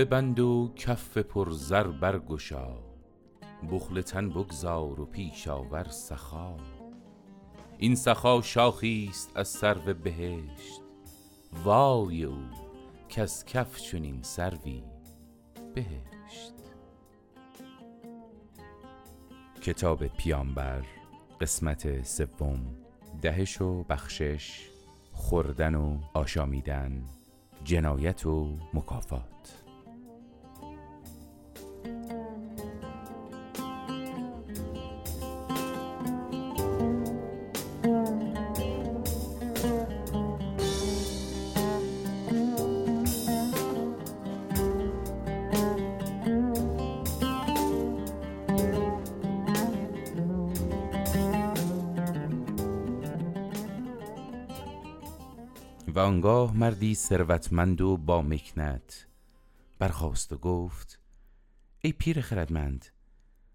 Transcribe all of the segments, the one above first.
ببند و کف پر زر برگشا بخل تن بگذار و پیش آور سخا. این سخا شاخی است از سرو بهشت وای او کز کف چنین سروی بهشت. کتاب پیامبر قسمت سوم دهش و بخشش خوردن و آشامیدن جنایت و مکافات. آنگاه مردی ثروتمند و با مکنت. برخاست و گفت ای پیر خردمند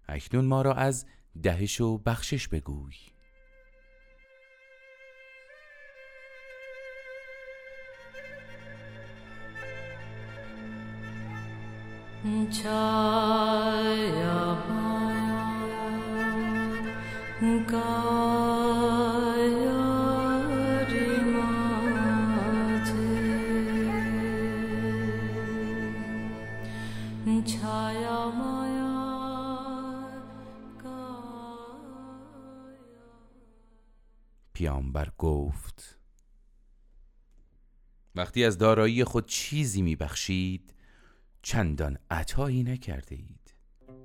اکنون ما را از دهش و بخشش بگوی. پیامبر گفت. وقتی از دارایی خود چیزی میبخشید چندان عطایی نکرده اید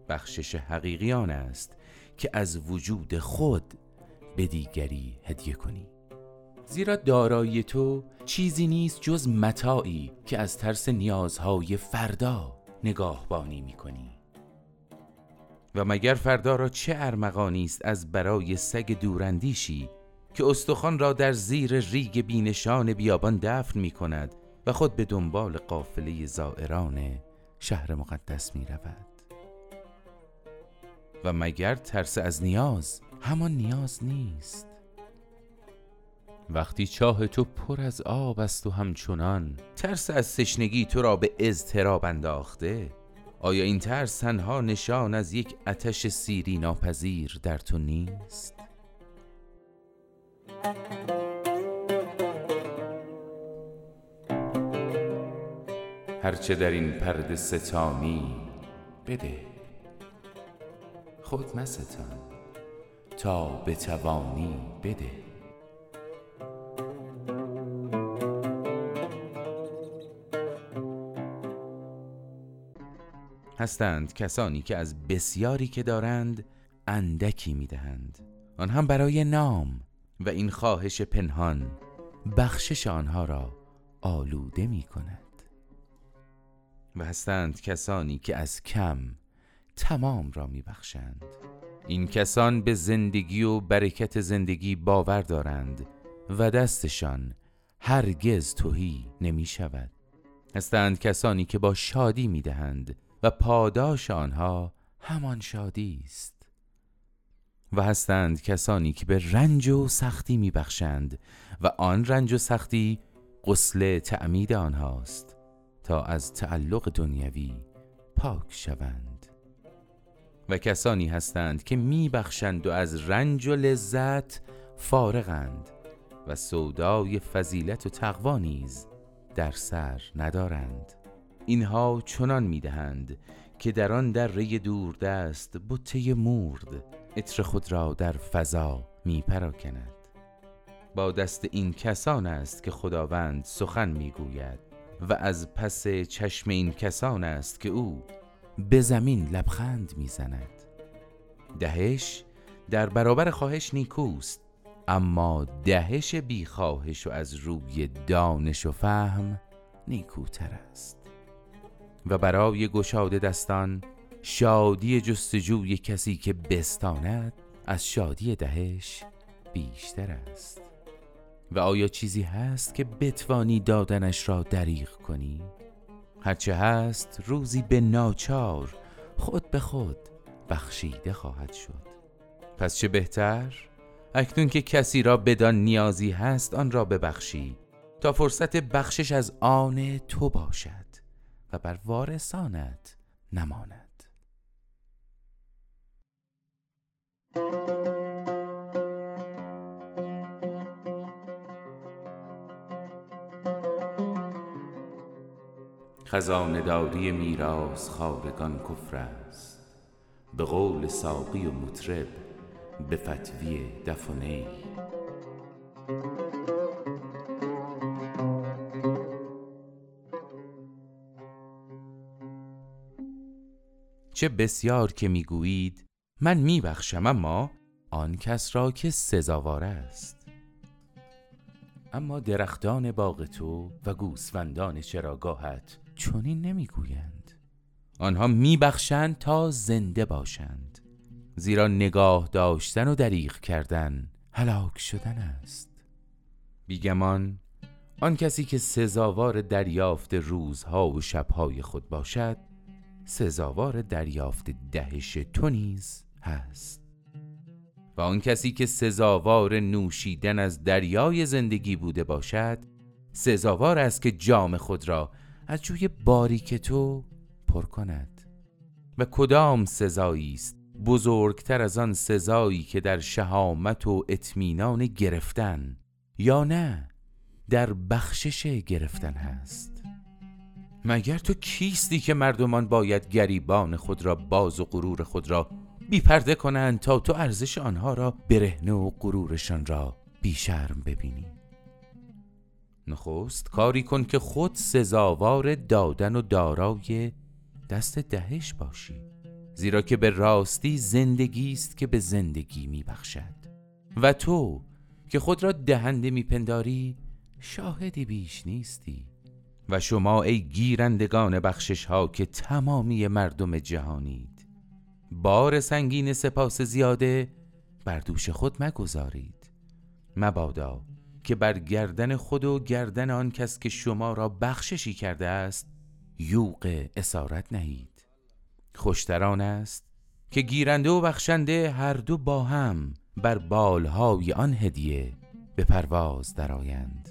بخشش حقیقی آن است که از وجود خود به دیگری هدیه کنی. زیرا دارایی تو چیزی نیست جز متاعی که از ترس نیازهای فردا نگاهبانی می‌کنی و مگر فردا را چه ارمغانی است از برای سگ دوراندیشی که استخوان را در زیر ریگ بینشان بیابان دفن می کند و خود به دنبال قافله زائران شهر مقدس می رود و مگر ترس از نیاز؟ همان نیاز نیست. وقتی چاه تو پر از آب است و همچنان ترس از تشنگی تو را به اضطراب انداخته آیا این ترس تنها نشان از یک آتش سیری ناپذیر در تو نیست؟ هرچه در این پرده ستانی بده. خود مستان تا بتوانی بده. هستند کسانی که از بسیاری که دارند اندکی می‌دهند. آن هم برای نام. و این خواهش پنهان بخشش آنها را آلوده می کند. و هستند کسانی که از کم تمام را می بخشند. این کسان به زندگی و برکت زندگی باور دارند و دستشان هرگز توهی نمی شود. هستند کسانی که با شادی می دهند و پاداش آنها همان شادی است. و هستند کسانی که به رنج و سختی میبخشند و آن رنج و سختی قسل تعمید آنهاست تا از تعلق دنیوی پاک شوند. و کسانی هستند که میبخشند و از رنج و لذت فارغند و سودای فضیلت و تقوا نیز در سر ندارند. اینها چنان می‌دهند که در آن دره دوردست بته مورد عطر خود را در فضا می پراکند با دست این کسان است که خداوند سخن می‌گوید و از پس چشم این کسان است که او به زمین لبخند می‌زند. دهش در برابر خواهش نیکوست اما دهش بیخواهش و از روی دانش و فهم نیکوتر است. و برای گشاده دستان شادی جستجوی کسی که بستاند از شادی دهش بیشتر است و آیا چیزی هست که بتوانی دادنش را دریغ کنی؟ هرچه هست روزی به ناچار خود به خود بخشیده خواهد شد پس چه بهتر؟ اکنون که کسی را بدان نیازی هست آن را ببخشی تا فرصت بخشش از آن تو باشد و بر وارثانت نماند خزانداری میراث خارگان کفر است. به قول ساقی و مطرب به فتوی دفنی چه بسیار که می‌گویید من میبخشم اما آن کس را که سزاوار است. اما درختان باغ تو و گوسفندان چراگاهت چنین نمی‌گویند. آنها میبخشند تا زنده باشند. زیرا نگاه داشتن و دریغ کردن هلاک شدن است. بیگمان آن کسی که سزاوار دریافت روزها و شبهای خود باشد سزاوار دریافت دهش تو نیز هست. و آن کسی که سزاوار نوشیدن از دریای زندگی بوده باشد سزاوار است که جام خود را از جوی باریک تو پر کند. و کدام سزایی است بزرگتر از آن سزایی که در شهامت و اطمینان گرفتن یا نه در بخشش گرفتن هست؟ مگر تو کیستی که مردمان باید گریبان خود را باز و غرور خود را بیپرده کنند تا تو ارزش آنها را برهنه و غرورشان را بیشرم ببینی. نخست کاری کن که خود سزاوار دادن و دارای دست دهش باشی زیرا که به راستی زندگی است که به زندگی میبخشد و تو که خود را دهنده میپنداری شاهدی بیش نیستی. و شما ای گیرندگان بخشش ها که تمامی مردم جهانید بار سنگین سپاس زیاده بر دوش خود مگذارید. مبادا که بر گردن خود و گردن آن کس که شما را بخششی کرده است یوق اسارت نهید. خوشتران است که گیرنده و بخشنده هر دو با هم بر بالهای آن هدیه به پرواز درآیند.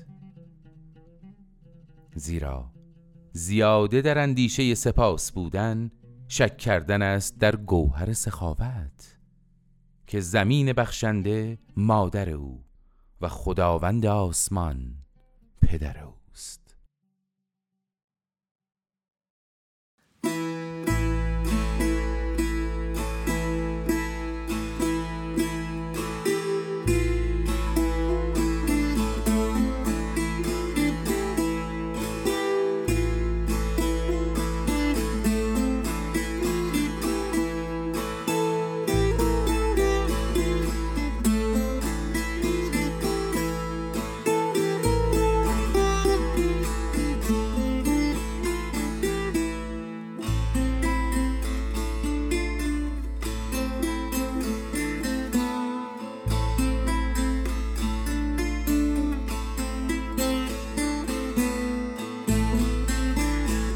زیرا زیاده در اندیشه سپاس بودن شک کردن است در گوهر سخاوت که زمین بخشنده مادر او و خداوند آسمان پدر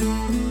اوست میبر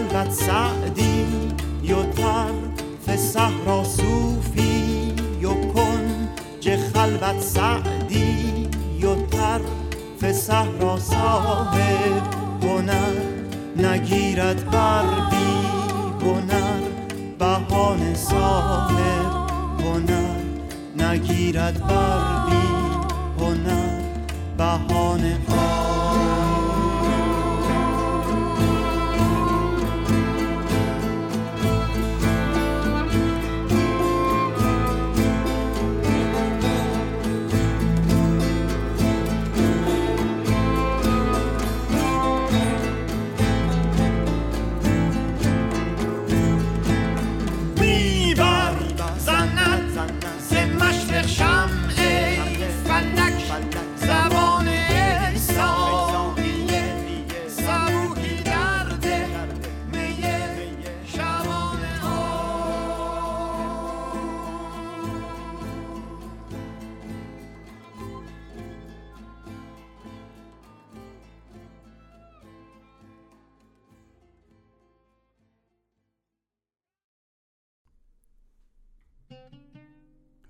خلوت سعدی یو طرف صحرا صوفی یو کنج خلوت سعدی یو طرف صحرا صاحب هنر نگیرد بر بی هنر بهان صاحب هنر نگیرد بر بی هنر بهانه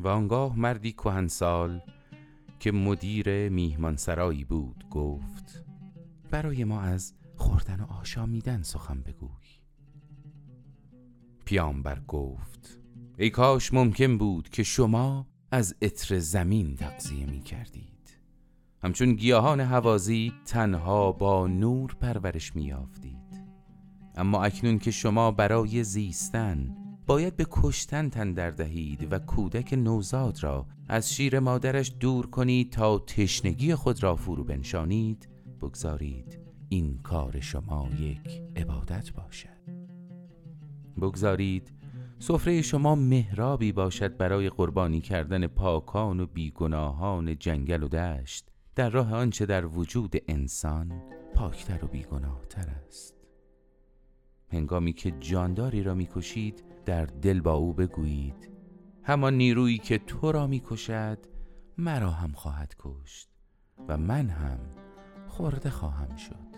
و آنگاه مردی کهنسال که مدیر میهمانسرایی بود گفت برای ما از خوردن و آشامیدن سخن بگوی. پیامبر گفت ای کاش ممکن بود که شما از عطر زمین تغذیه می کردید همچون گیاهان حوازی تنها با نور پرورش می اما اکنون که شما برای زیستن باید به کشتن تن در دهید و کودک نوزاد را از شیر مادرش دور کنید تا تشنگی خود را فرو بنشانید. بگذارید این کار شما یک عبادت باشد. بگذارید سفره شما مهرابی باشد برای قربانی کردن پاکان و بیگناهان جنگل و دشت. در راه آنچه در وجود انسان پاکتر و بیگناهتر است. هنگامی که جانداری را می‌کشید در دل با او بگویید همان نیرویی که تو را می‌کشد مرا هم خواهد کشت و من هم خورده خواهم شد.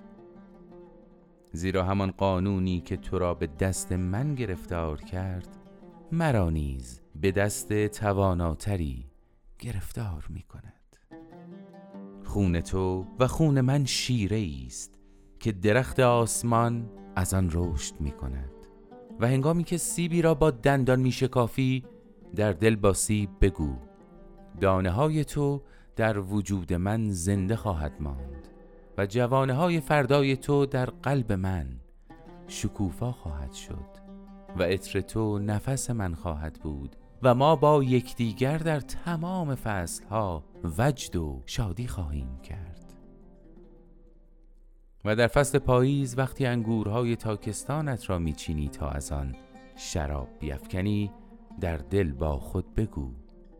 زیرا همان قانونی که تو را به دست من گرفتار کرد مرا نیز به دست تواناتری گرفتار می کند خون تو و خون من شیره است که درخت آسمان از آن رشد می کند و هنگامی که سیبی را با دندان می شکافی در دل با سیب بگو. دانه های تو در وجود من زنده خواهد ماند و جوانه های فردای تو در قلب من شکوفا خواهد شد و عطر تو نفس من خواهد بود و ما با یکدیگر در تمام فصلها وجد و شادی خواهیم کرد. و در فصل پاییز وقتی انگورهای تاکستانت را میچینی تا از آن شراب بیافکنی در دل با خود بگو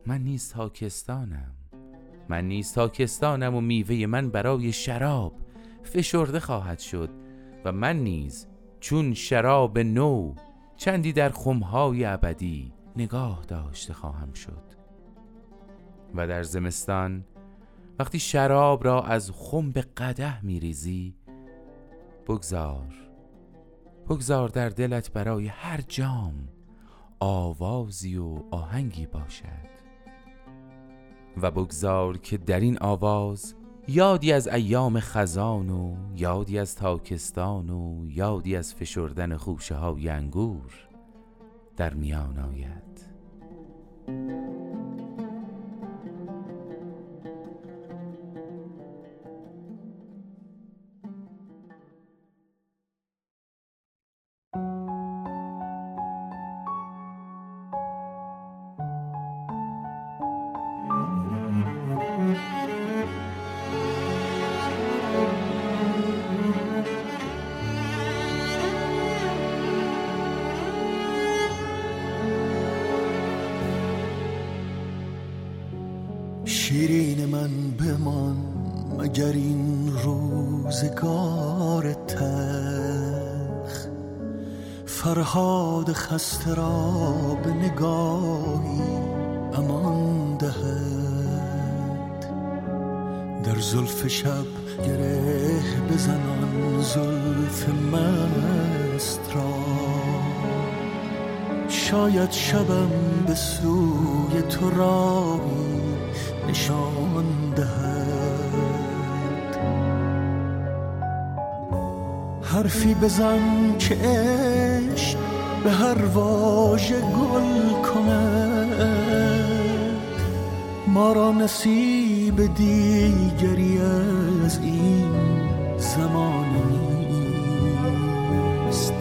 من نیز تاکستانم. من نیز تاکستانم و میوه من برای شراب فشرده خواهد شد و من نیز چون شراب نو چندی در خمهای ابدی نگاه داشته خواهم شد. و در زمستان وقتی شراب را از خم به قده میریزی بگذار بگذار در دلت برای هر جام آوازی و آهنگی باشد. و بگذار که در این آواز یادی از ایام خزان و یادی از تاکستان و یادی از فشردن خوشه های انگور در میان آید. شیرین من بمان مگر این روزگار تخ فرهاد خسته را به نگاهی امان دهد. در زلف شب گره بزنان زلف مست شاید شبم به سوی تو راهی نشان دهد حرفی بزن که عشق به هر واژه گل کند. ما را نصیب دیگری از این زمان نیست.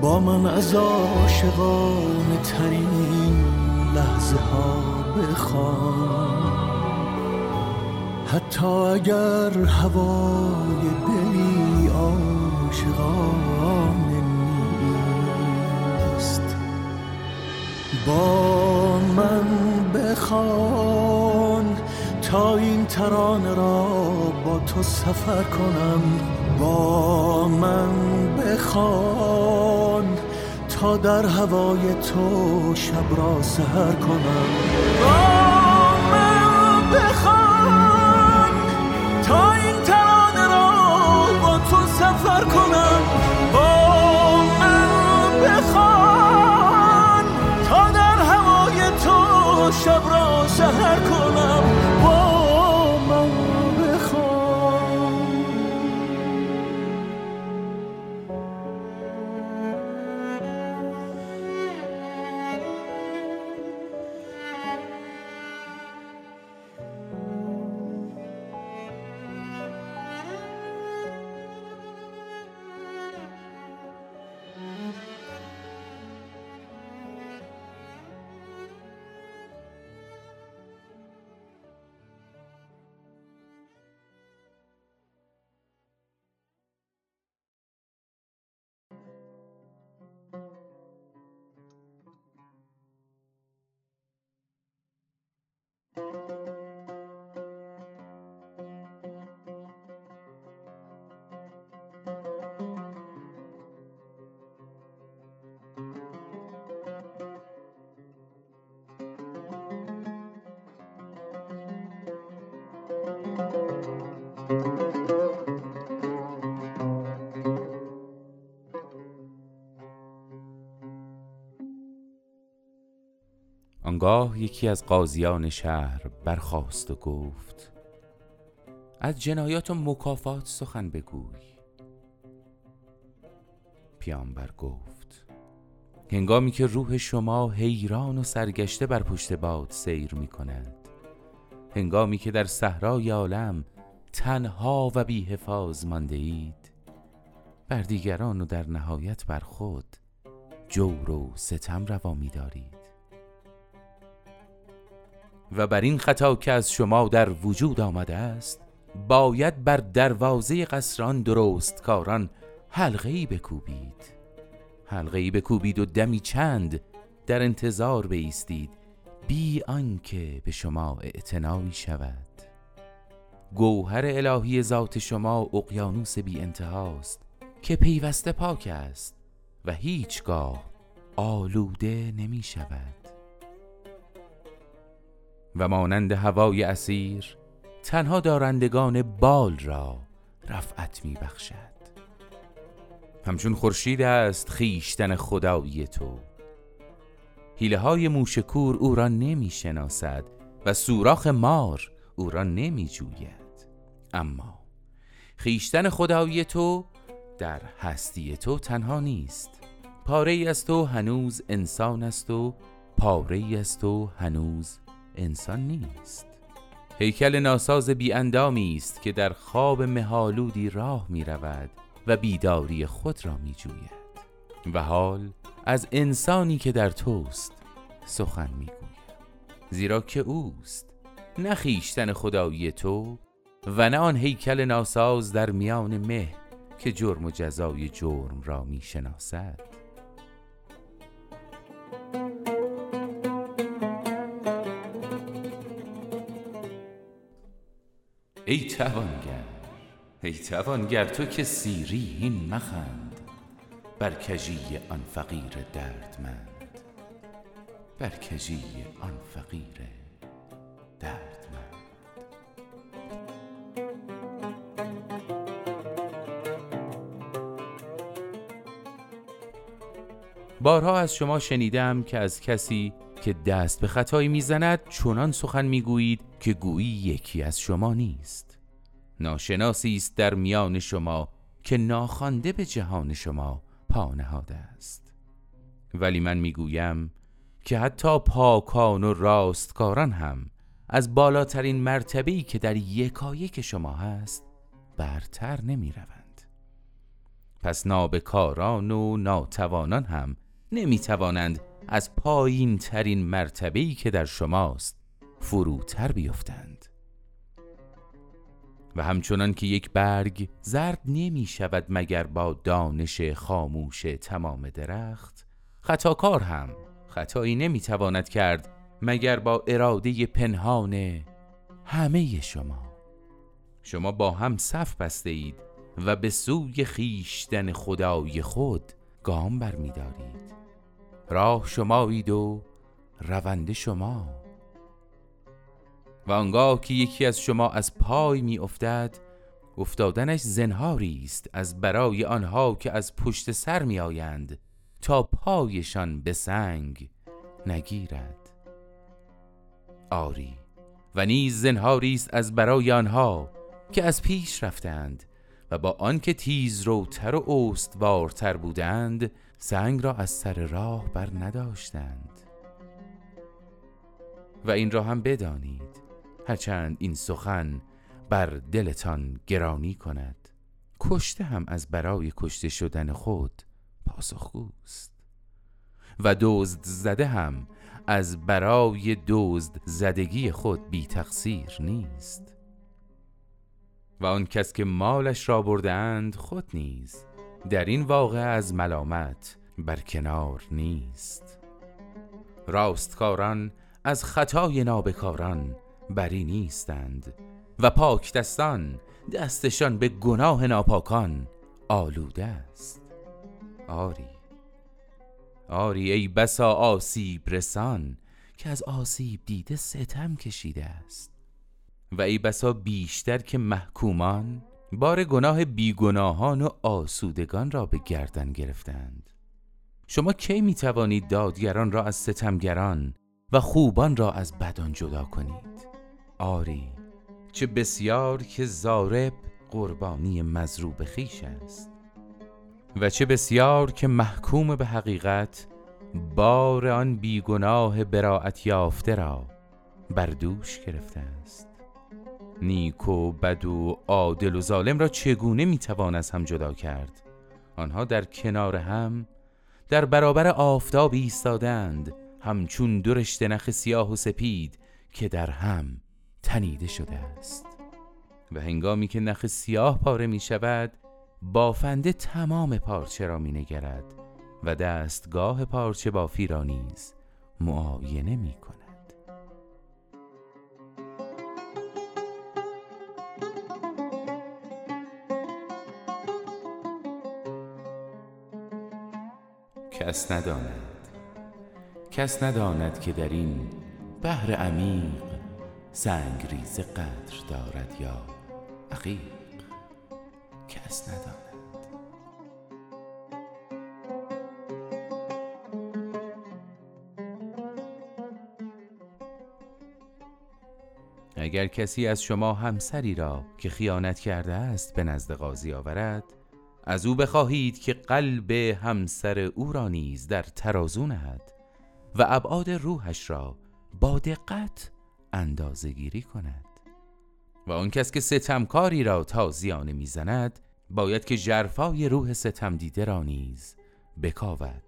با من از عاشقان ترین لحظه ها بخوان. حتی اگر هوای دلی عاشقان نیست. با من بخوان تا این ترانه را با تو سفر کنم. با من بخوان تا در هوای تو شب را سهر کنم. با من بخوان آنگاه یکی از قاضیان شهر برخاست و گفت از جنایات و مکافات سخن بگوی. پیامبر گفت هنگامی که روح شما حیران و سرگشته بر پشت باد سیر می کند هنگامی که در صحرای عالم تنها و بی حفاظ مانده اید بر دیگران و در نهایت بر خود جور و ستم روا می دارید. و بر این خطا که از شما در وجود آمده است باید بر دروازه قصران درست کاران حلقه ای بکوبید. حلقه ای بکوبید و دمی چند در انتظار بایستید بی آنکه به شما اعتنایی شود گوهر الهی ذات شما اقیانوس بی انتهاست که پیوسته پاک است و هیچگاه آلوده نمی شود و مانند هوای اسیر تنها دارندگان بال را رفعت می بخشد همچون خورشید است خیشتن خدایی تو. حیله های موشکور او را نمی شناسد و سوراخ مار او را نمی جوید اما خیشتن خدایی تو در هستی تو تنها نیست. پاره ای از تو هنوز انسان است و پاره ای از تو هنوز انسان نیست. هیکل ناساز بی اندامی است که در خواب مهالودی راه می رود و بیداری خود را می جوید و حال از انسانی که در توست سخن می گوید زیرا که اوست نه خیشتن خدایی تو و نه آن هیکل ناساز در میان مه که جرم و جزای جرم را می شناسد ای توانگر ای توانگر تو که سیری این مخند بر کژی آن فقیر دردمند بر کژی آن فقیر دردمند. بارها از شما شنیدم که از کسی که دست به خطایی می‌زند چنان سخن می‌گویید که گویی یکی از شما نیست ناشناسی است در میان شما که ناخوانده به جهان شما پا نهاده است ولی من می‌گویم که حتی پاکان و راستکاران هم از بالاترین مرتبه‌ای که در یکایک شما هست برتر نمی روند. پس نابکاران و ناتوانان هم نمی توانند از پایین ترین مرتبه‌ای که در شماست فروتر بیفتند. و همچنان که یک برگ زرد نمی شود مگر با دانش خاموش تمام درخت خطاکار هم خطایی نمی تواند کرد مگر با اراده پنهان همه شما. شما با هم صف بسته اید و به سوی خیشتن خدای خود گام برمیدارید. راه شمایید و روند شما. و آنگاه که یکی از شما از پای می افتد افتادنش زنهاری است از برای آنها که از پشت سر می آیند تا پایشان به سنگ نگیرد. آری و نیز زنهاری است از برای آنها که از پیش رفتند و با آنکه تیز روتر و استوارتر بودند سنگ را از سر راه بر نداشتند. و این را هم بدانید هرچند این سخن بر دلتان گرانی کند. کشته هم از برای کشته شدن خود پاسخگوست. و دزد زده هم از برای دزد زدگی خود بی تقصیر نیست. و آن کس که مالش را بردند خود نیز در این واقع از ملامت برکنار نیست. راستکاران از خطای نابکاران بری نیستند و پاک دستان دستشان به گناه ناپاکان آلوده است. آری آری ای بسا آسیب رسان که از آسیب دیده ستم کشیده است. و ای بسا بیشتر که محکومان بار گناه بیگناهان و آسودگان را به گردن گرفتند. شما کی می توانید دادگران را از ستمگران و خوبان را از بدان جدا کنید؟ آری چه بسیار که زارب قربانی مزروب خیش است و چه بسیار که محکوم به حقیقت بار آن بیگناه براعت یافته را بر دوش گرفته است. نیک و بد و عادل و ظالم را چگونه می‌توان از هم جدا کرد؟ آنها در کنار هم در برابر آفتاب ایستادند همچون دو رشته نخ سیاه و سپید که در هم تنیده شده است. و هنگامی که نخ سیاه پاره می شود بافنده تمام پارچه را می نگرد و دستگاه پارچه بافی را نیز معاینه می کند کس نداند. کس نداند که در این بحر عمیق سنگریز قدر دارد یا عقیق. کس نداند. اگر کسی از شما همسری را که خیانت کرده است به نزد قاضی آورد از او بخواهید که قلب همسر او را نیز در ترازو نهد و ابعاد روحش را با دقت اندازه گیری کند. و آن کس که ستمکاری را تازیانه می‌زند باید که جرفای روح ستم دیده را نیز بکاود.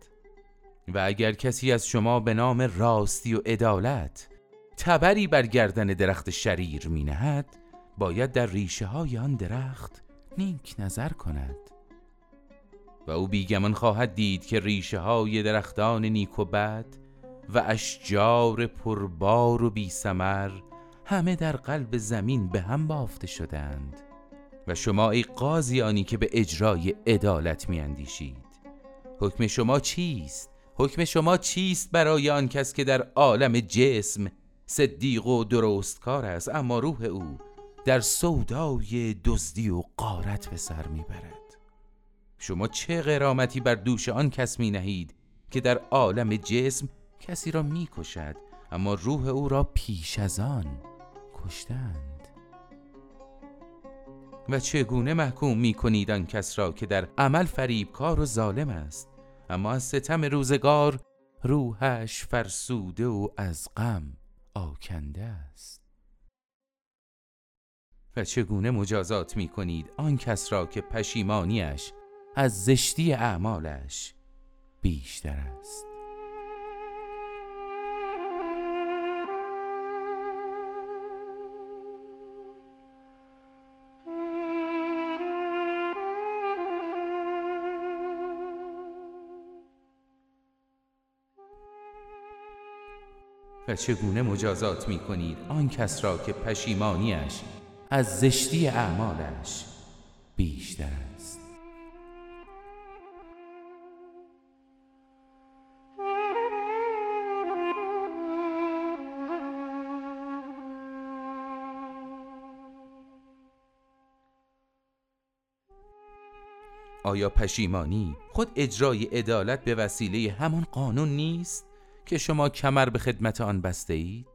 و اگر کسی از شما به نام راستی و عدالت تبری بر گردن درخت شریر می نهد باید در ریشه های آن درخت نیک نظر کند. و او بیگمان خواهد دید که ریشه های درختان نیک و بد و اشجار پربار و بی سمر همه در قلب زمین به هم بافته شدند و شما ای قاضیانی که به اجرای عدالت می اندیشید حکم شما چیست؟ حکم شما چیست برای آن کس که در عالم جسم صدیق و درستکار است اما روح او در سودای دزدی و قارت به سر می‌برد شما چه قرامتی بر دوش آن کس می نهید که در عالم جسم کسی را می‌کشد اما روح او را پیش از آن کشتند؟ و چگونه محکوم می کنید آن کس را که در عمل فریبکار و ظالم است اما از ستم روزگار روحش فرسوده و از غم آکنده است؟ و چگونه مجازات می کنید آن کس را که پشیمانیش از زشتی اعمالش بیشتر است. و چگونه مجازات می کنید آن کس را که پشیمانیش از زشتی اعمالش بیشتر آیا پشیمانی خود اجرای عدالت به وسیله همان قانون نیست؟ که شما کمر به خدمت آن بسته اید؟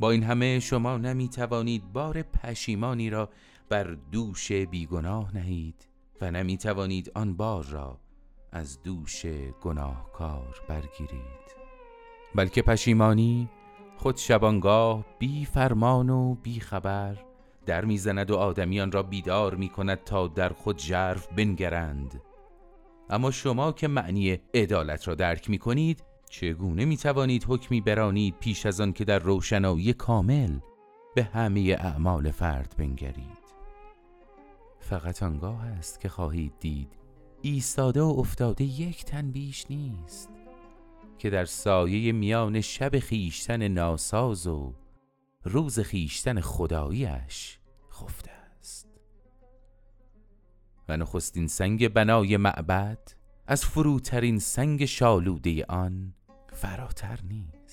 با این همه شما نمی توانید بار پشیمانی را بر دوش بیگناه نهید و نمی توانید آن بار را از دوش گناهکار برگیرید بلکه پشیمانی خود شبانگاه بی فرمان و بی خبر در می‌زند و آدمیان را بیدار می کند تا در خود جرف بنگرند. اما شما که معنی عدالت را درک می کنید چگونه می توانید حکمی برانید پیش از آن که در روشنایی کامل به همه اعمال فرد بنگرید؟ فقط آنگاه است که خواهید دید ایستاده و افتاده یک تن بیش نیست که در سایه میان شب خیشتن ناساز و روز خیشتن خداییش خفته است. و نخستین سنگ بنای معبد از فروترین سنگ شالوده آن فراتر نیست.